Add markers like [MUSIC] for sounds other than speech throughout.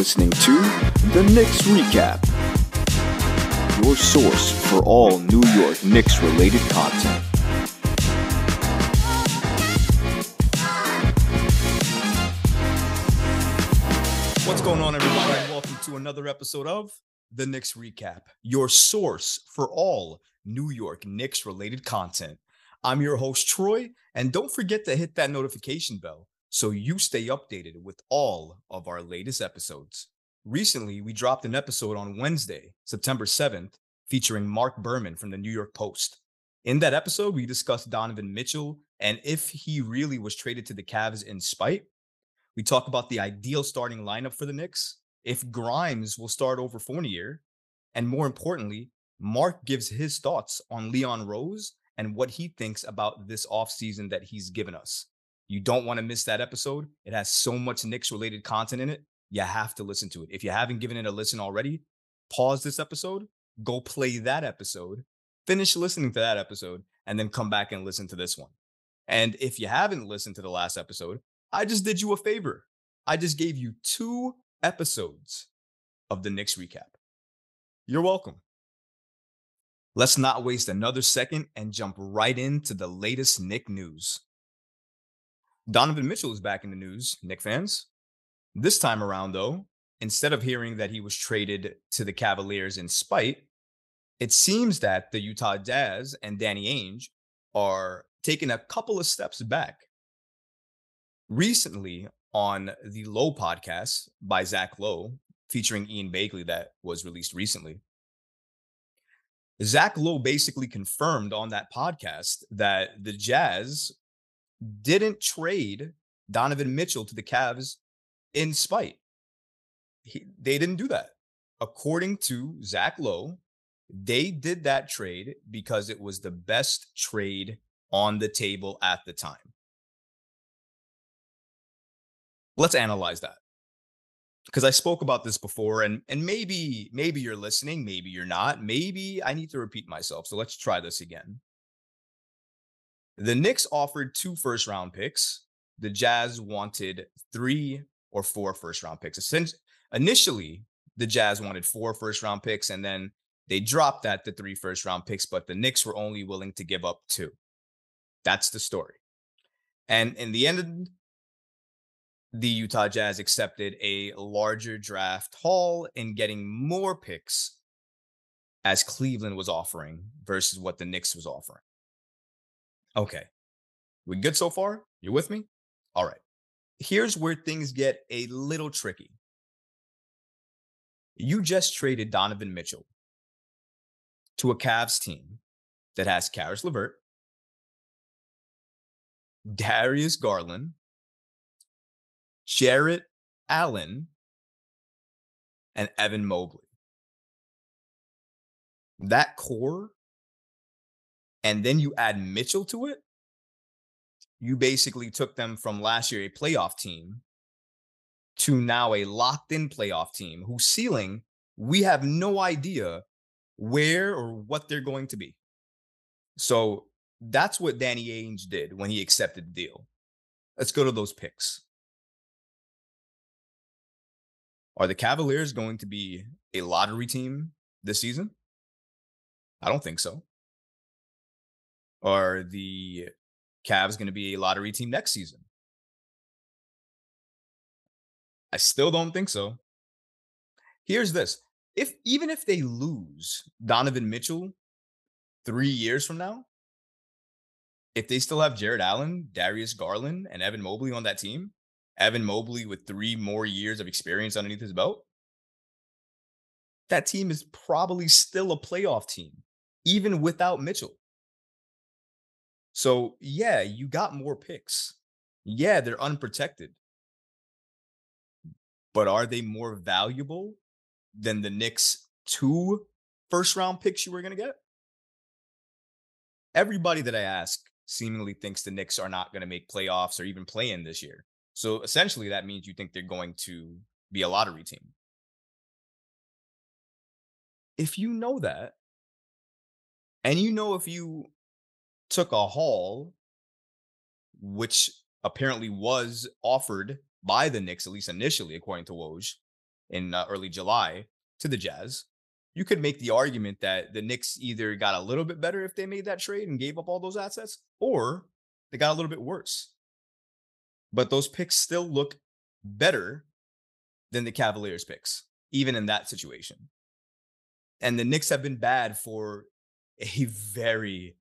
listening to the Knicks Recap, your source for all New York Knicks related content. What's going on, everybody? Welcome to another episode of the Knicks Recap, your source for all New York Knicks related content. I'm your host, Troy, and don't forget to hit that notification bell so you stay updated with all of our latest episodes. Recently, we dropped an episode on Wednesday, September 7th, featuring Mark Berman from the New York Post. In that episode, we discussed Donovan Mitchell and if he really was traded to the Cavs in spite. We talk about the ideal starting lineup for the Knicks, if Grimes will start over Fournier, and more importantly, Mark gives his thoughts on Leon Rose and what he thinks about this offseason that he's given us. You don't want to miss that episode. It has so much Knicks related content in it. You have to listen to it. If you haven't given it a listen already, pause this episode, go play that episode, finish listening to that episode, and then come back and listen to this one. And if you haven't listened to the last episode, I just did you a favor. I just gave you two episodes of the Knicks recap. You're welcome. Let's not waste another second and jump right into the latest Knick news. Donovan Mitchell is back in the news, Knick fans. This time around, though, instead of hearing that he was traded to the Cavaliers in spite, it seems that the Utah Jazz and Danny Ainge are taking a couple of steps back. Recently, on the Lowe podcast by Zach Lowe, featuring Ian Begley, that was released recently, Zach Lowe basically confirmed on that podcast that the Jazz didn't trade Donovan Mitchell to the Cavs in spite. He, they didn't do that. According to Zach Lowe, they did that trade because it was the best trade on the table at the time. Let's analyze that. Because I spoke about this before, and and maybe maybe you're listening, maybe you're not, maybe I need to repeat myself. So let's try this again. The Knicks offered two first round picks. The Jazz wanted three or four first round picks. Initially, the Jazz wanted four first round picks, and then they dropped that to three first round picks, but the Knicks were only willing to give up two. That's the story. And in the end, the Utah Jazz accepted a larger draft haul in getting more picks as Cleveland was offering versus what the Knicks was offering. Okay. We good so far? You with me? All right. Here's where things get a little tricky. You just traded Donovan Mitchell to a Cavs team that has Caris LeVert, Darius Garland, Jarrett Allen, and Evan Mobley. That core and then you add Mitchell to it, you basically took them from last year a playoff team to now a locked in playoff team whose ceiling we have no idea where or what they're going to be. So that's what Danny Ainge did when he accepted the deal. Let's go to those picks. Are the Cavaliers going to be a lottery team this season? I don't think so. Are the Cavs going to be a lottery team next season? I still don't think so. Here's this. If even if they lose Donovan Mitchell 3 years from now, if they still have Jarrett Allen, Darius Garland, and Evan Mobley on that team, Evan Mobley with 3 more years of experience underneath his belt, that team is probably still a playoff team even without Mitchell. So, yeah, you got more picks. Yeah, they're unprotected. But are they more valuable than the Knicks' two first round picks you were going to get? Everybody that I ask seemingly thinks the Knicks are not going to make playoffs or even play in this year. So essentially, that means you think they're going to be a lottery team. If you know that, and you know if you took a haul, which apparently was offered by the Knicks, at least initially, according to Woj, in uh, early July to the Jazz, you could make the argument that the Knicks either got a little bit better if they made that trade and gave up all those assets, or they got a little bit worse. But those picks still look better than the Cavaliers picks, even in that situation. And the Knicks have been bad for a very,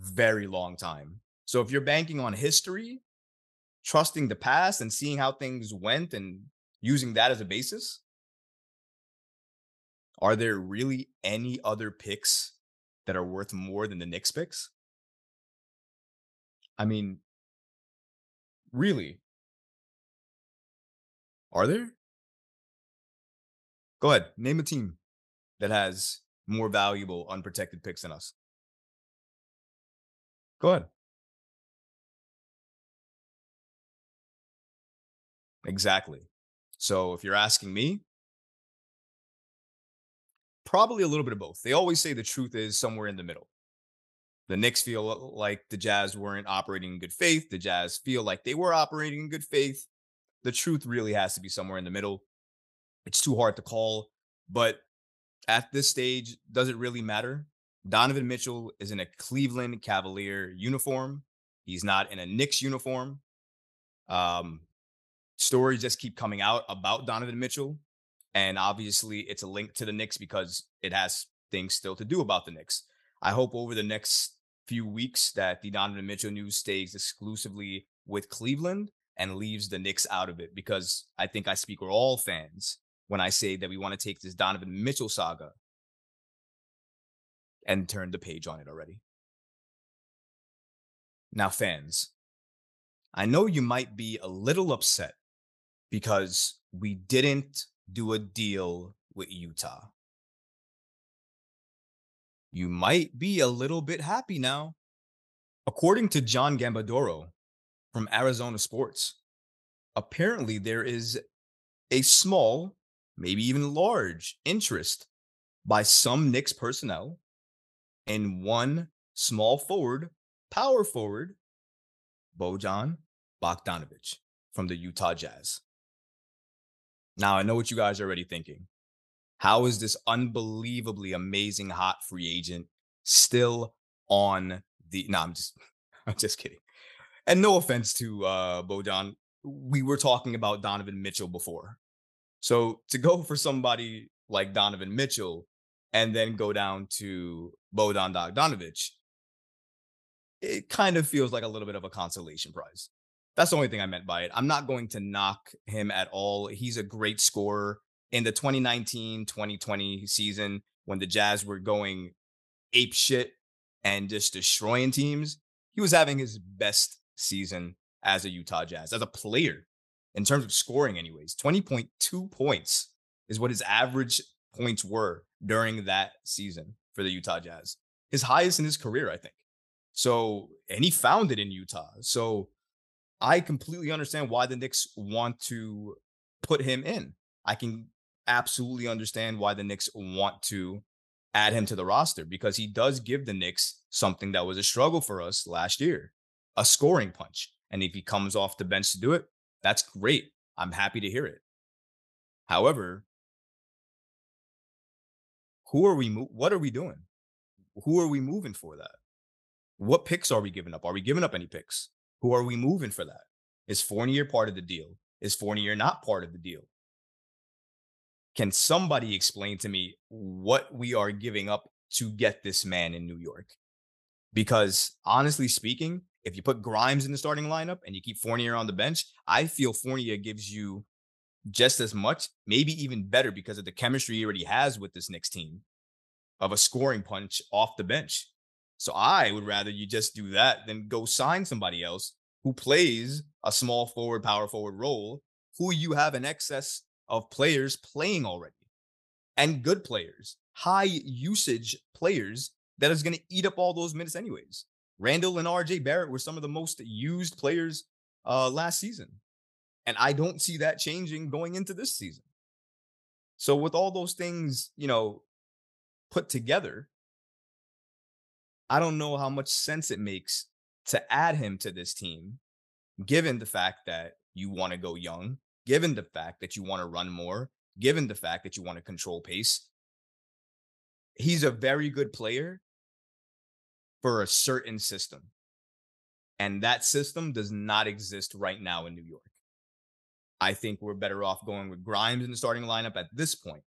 very long time. So if you're banking on history, trusting the past and seeing how things went and using that as a basis, are there really any other picks that are worth more than the Knicks picks? I mean, really? Are there? Go ahead, name a team that has more valuable unprotected picks than us. Go ahead. Exactly. So if you're asking me, probably a little bit of both. They always say the truth is somewhere in the middle. The Knicks feel like the Jazz weren't operating in good faith. The Jazz feel like they were operating in good faith. The truth really has to be somewhere in the middle. It's too hard to call, but at this stage, does it really matter? Donovan Mitchell is in a Cleveland Cavalier uniform. He's not in a Knicks uniform. Um, stories just keep coming out about Donovan Mitchell. And obviously, it's a link to the Knicks because it has things still to do about the Knicks. I hope over the next few weeks that the Donovan Mitchell news stays exclusively with Cleveland and leaves the Knicks out of it because I think I speak for all fans when I say that we want to take this Donovan Mitchell saga and turned the page on it already. Now, fans, I know you might be a little upset because we didn't do a deal with Utah. You might be a little bit happy now. According to John Gambadoro from Arizona Sports, apparently there is a small, maybe even large interest by some Knicks personnel in one small forward, power forward, Bojan Bogdanovic from the Utah Jazz. Now, I know what you guys are already thinking. How is this unbelievably amazing hot free agent still on the No, I'm just [LAUGHS] I'm just kidding. And no offense to uh Bojan. We were talking about Donovan Mitchell before. So to go for somebody like Donovan Mitchell and then go down to Bodan Bogdanovic, it kind of feels like a little bit of a consolation prize. That's the only thing I meant by it. I'm not going to knock him at all. He's a great scorer. In the 2019 2020 season, when the Jazz were going ape shit and just destroying teams, he was having his best season as a Utah Jazz, as a player in terms of scoring, anyways. 20.2 points is what his average points were during that season for the Utah Jazz. His highest in his career, I think. So, and he found it in Utah. So, I completely understand why the Knicks want to put him in. I can absolutely understand why the Knicks want to add him to the roster because he does give the Knicks something that was a struggle for us last year a scoring punch. And if he comes off the bench to do it, that's great. I'm happy to hear it. However, who are we? Mo- what are we doing? Who are we moving for that? What picks are we giving up? Are we giving up any picks? Who are we moving for that? Is Fournier part of the deal? Is Fournier not part of the deal? Can somebody explain to me what we are giving up to get this man in New York? Because honestly speaking, if you put Grimes in the starting lineup and you keep Fournier on the bench, I feel Fournier gives you just as much, maybe even better because of the chemistry he already has with this Knicks team of a scoring punch off the bench. So I would rather you just do that than go sign somebody else who plays a small forward, power forward role, who you have an excess of players playing already and good players, high usage players that is going to eat up all those minutes anyways. Randle and RJ Barrett were some of the most used players uh, last season. And I don't see that changing going into this season. So with all those things, you know, put together, I don't know how much sense it makes to add him to this team, given the fact that you want to go young, given the fact that you want to run more, given the fact that you want to control pace. He's a very good player for a certain system. And that system does not exist right now in New York. I think we're better off going with Grimes in the starting lineup at this point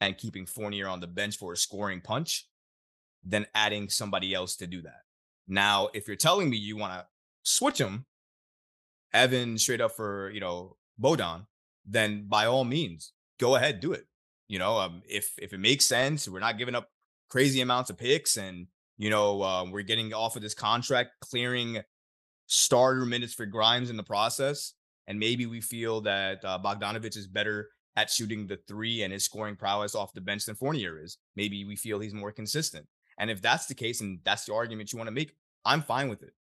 and keeping Fournier on the bench for a scoring punch than adding somebody else to do that. Now, if you're telling me you want to switch him, Evan straight up for, you know, Bodan, then by all means, go ahead, do it. You know, um, if if it makes sense, we're not giving up crazy amounts of picks, and you know, uh, we're getting off of this contract, clearing starter minutes for Grimes in the process, and maybe we feel that uh, Bogdanovic is better at shooting the three and his scoring prowess off the bench than Fournier is. Maybe we feel he's more consistent. And if that's the case, and that's the argument you want to make, I'm fine with it.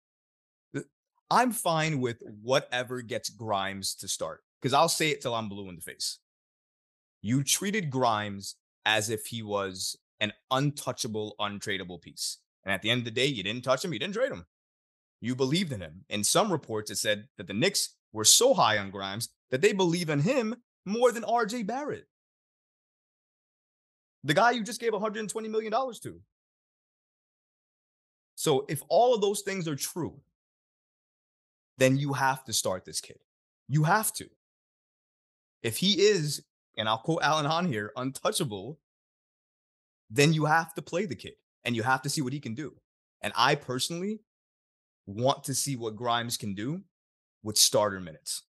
I'm fine with whatever gets Grimes to start because I'll say it till I'm blue in the face. You treated Grimes as if he was an untouchable, untradeable piece. And at the end of the day, you didn't touch him, you didn't trade him. You believed in him. In some reports, it said that the Knicks were so high on Grimes that they believe in him more than RJ Barrett. The guy you just gave $120 million to. So if all of those things are true, then you have to start this kid. You have to. If he is, and I'll quote Alan Hahn here, untouchable, then you have to play the kid and you have to see what he can do. And I personally want to see what Grimes can do with starter minutes.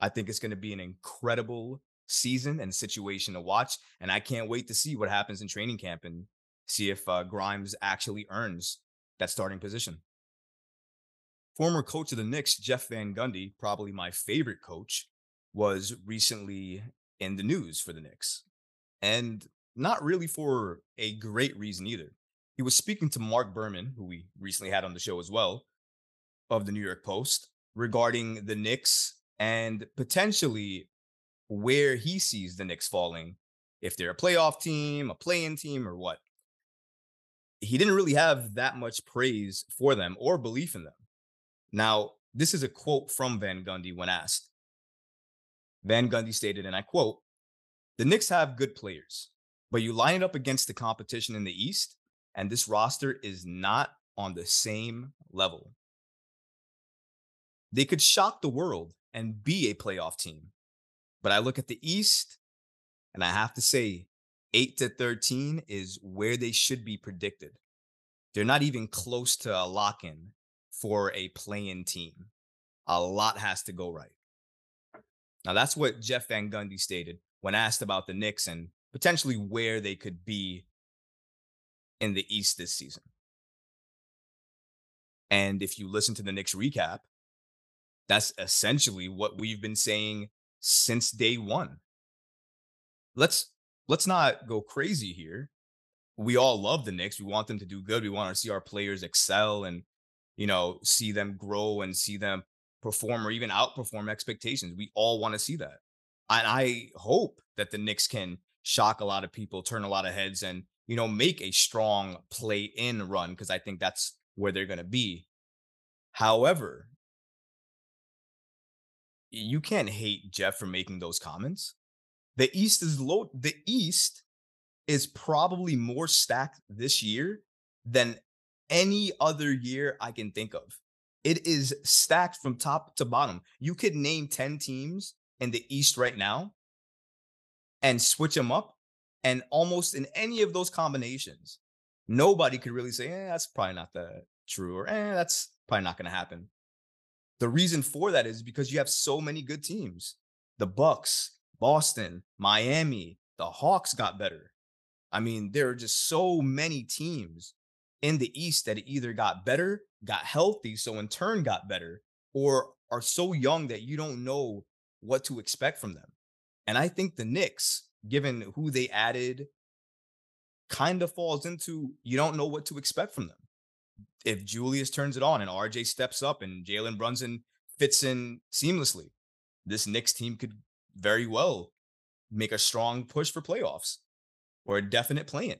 I think it's going to be an incredible season and situation to watch. And I can't wait to see what happens in training camp and see if uh, Grimes actually earns that starting position. Former coach of the Knicks, Jeff Van Gundy, probably my favorite coach, was recently in the news for the Knicks. And not really for a great reason either. He was speaking to Mark Berman, who we recently had on the show as well, of the New York Post, regarding the Knicks and potentially where he sees the Knicks falling, if they're a playoff team, a play-in team, or what. He didn't really have that much praise for them or belief in them. Now, this is a quote from Van Gundy when asked. Van Gundy stated, and I quote, the Knicks have good players, but you line it up against the competition in the East, and this roster is not on the same level. They could shock the world and be a playoff team. But I look at the East and I have to say, 8 to 13 is where they should be predicted. They're not even close to a lock in for a play-in team. A lot has to go right. Now, that's what Jeff Van Gundy stated when asked about the Knicks and potentially where they could be in the East this season. And if you listen to the Knicks recap, that's essentially what we've been saying since day one. Let's let's not go crazy here. We all love the Knicks. We want them to do good. We want to see our players excel and you know see them grow and see them perform or even outperform expectations. We all want to see that. And I hope that the Knicks can shock a lot of people, turn a lot of heads, and you know make a strong play in run because I think that's where they're going to be. However, you can't hate Jeff for making those comments. The East is low. The East is probably more stacked this year than any other year I can think of. It is stacked from top to bottom. You could name 10 teams in the East right now and switch them up. And almost in any of those combinations, nobody could really say, eh, that's probably not that true, or eh, that's probably not going to happen. The reason for that is because you have so many good teams. The Bucks, Boston, Miami, the Hawks got better. I mean, there are just so many teams in the East that either got better, got healthy, so in turn got better, or are so young that you don't know what to expect from them. And I think the Knicks, given who they added, kind of falls into you don't know what to expect from them if Julius turns it on and RJ steps up and Jalen Brunson fits in seamlessly, this Knicks team could very well make a strong push for playoffs or a definite play-in.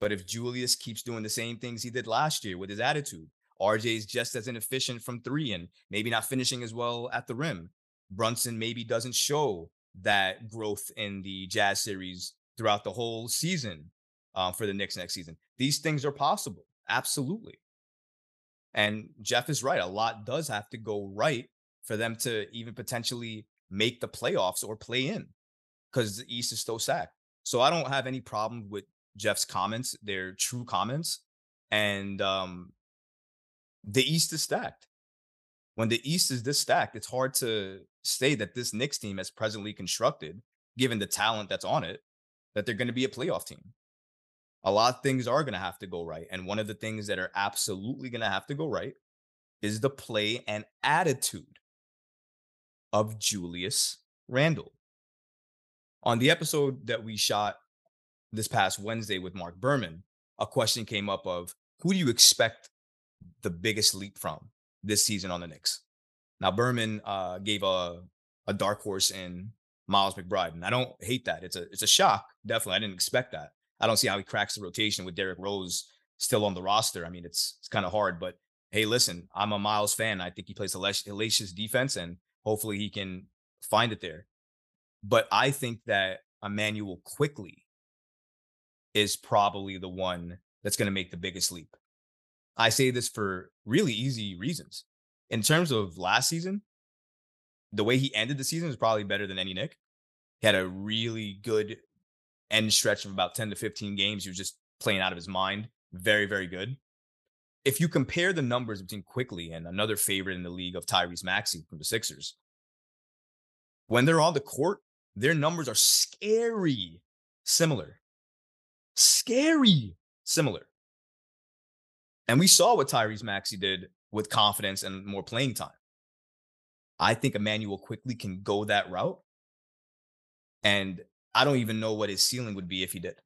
But if Julius keeps doing the same things he did last year with his attitude, RJ is just as inefficient from three and maybe not finishing as well at the rim. Brunson maybe doesn't show that growth in the Jazz series throughout the whole season uh, for the Knicks next season. These things are possible, absolutely. And Jeff is right. A lot does have to go right for them to even potentially make the playoffs or play in because the East is still stacked. So I don't have any problem with Jeff's comments. They're true comments. And um, the East is stacked. When the East is this stacked, it's hard to say that this Knicks team, as presently constructed, given the talent that's on it, that they're going to be a playoff team. A lot of things are going to have to go right. And one of the things that are absolutely going to have to go right is the play and attitude of Julius Randle. On the episode that we shot this past Wednesday with Mark Berman, a question came up of who do you expect the biggest leap from this season on the Knicks? Now Berman uh, gave a a dark horse in Miles McBride, and I don't hate that. It's a it's a shock. Definitely, I didn't expect that. I don't see how he cracks the rotation with Derrick Rose still on the roster. I mean, it's it's kind of hard, but hey, listen, I'm a Miles fan. I think he plays a hellacious defense, and hopefully he can find it there. But I think that Immanuel Quickley is probably the one that's going to make the biggest leap. I say this for really easy reasons. In terms of last season, the way he ended the season is probably better than any Knick. He had a really good end stretch of about 10 to 15 games. He was just playing out of his mind. Very, very good. If you compare the numbers between Quickley and another favorite in the league of Tyrese Maxey from the Sixers, when they're on the court, their numbers are scary similar. Scary similar. And we saw what Tyrese Maxey did with confidence and more playing time. I think Immanuel Quickley can go that route. And I don't even know what his ceiling would be if he did.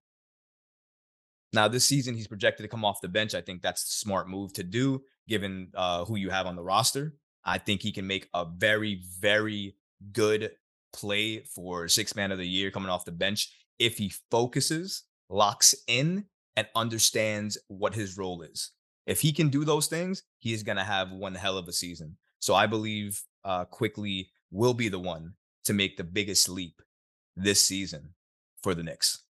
Now, this season, he's projected to come off the bench. I think that's a smart move to do, given uh, who you have on the roster. I think he can make a very, very good play for six man of the year coming off the bench if he focuses, locks in, and understands what his role is. If he can do those things, he is going to have one hell of a season. So I believe uh, Quickley will be the one to make the biggest leap this season for the Knicks.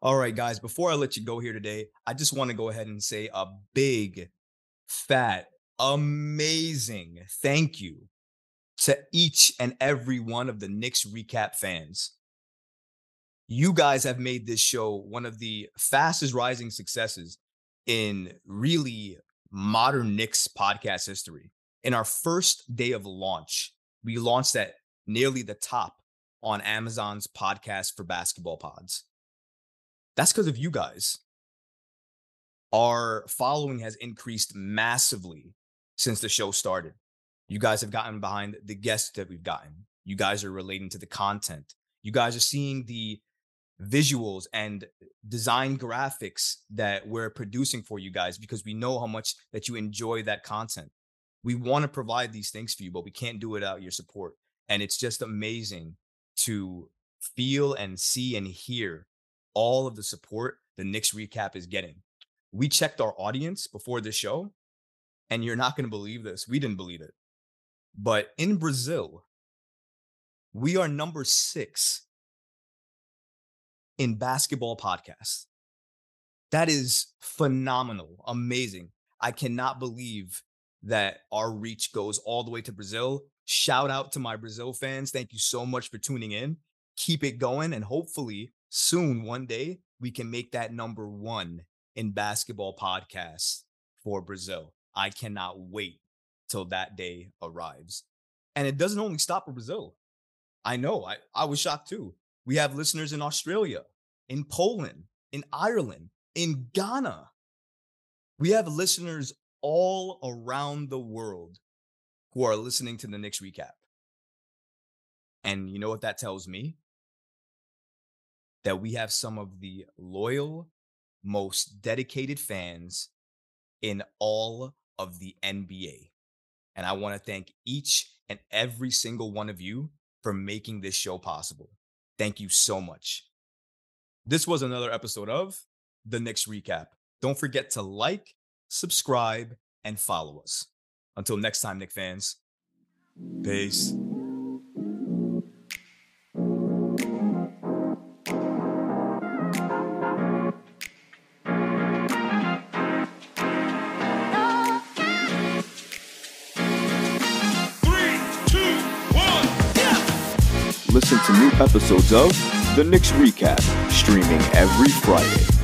All right, guys, before I let you go here today, I just want to go ahead and say a big, fat, amazing thank you to each and every one of the Knicks recap fans. You guys have made this show one of the fastest rising successes in really modern Knicks podcast history. In our first day of launch, we launched at nearly the top on Amazon's podcast for basketball pods. That's because of you guys. Our following has increased massively since the show started. You guys have gotten behind the guests that we've gotten. You guys are relating to the content. You guys are seeing the visuals and design graphics that we're producing for you guys because we know how much that you enjoy that content. We want to provide these things for you, but we can't do it without your support. And it's just amazing to feel and see and hear all of the support the Knicks recap is getting. We checked our audience before the show, and you're not going to believe this. We didn't believe it. But in Brazil, we are number six in basketball podcasts. That is phenomenal, amazing. I cannot believe that our reach goes all the way to Brazil. Shout out to my Brazil fans. Thank you so much for tuning in. Keep it going. And hopefully, soon, one day, we can make that number one in basketball podcasts for Brazil. I cannot wait till that day arrives. And it doesn't only stop for Brazil. I know, I, I was shocked too. We have listeners in Australia, in Poland, in Ireland, in Ghana. We have listeners all around the world who are listening to the Knicks recap. And you know what that tells me? That we have some of the loyal, most dedicated fans in all of the NBA. And I want to thank each and every single one of you for making this show possible. Thank you so much. This was another episode of The Knicks Recap. Don't forget to like, subscribe, and follow us. Until next time, Knick fans. Peace. listen to new episodes of The Knicks Recap, streaming every Friday.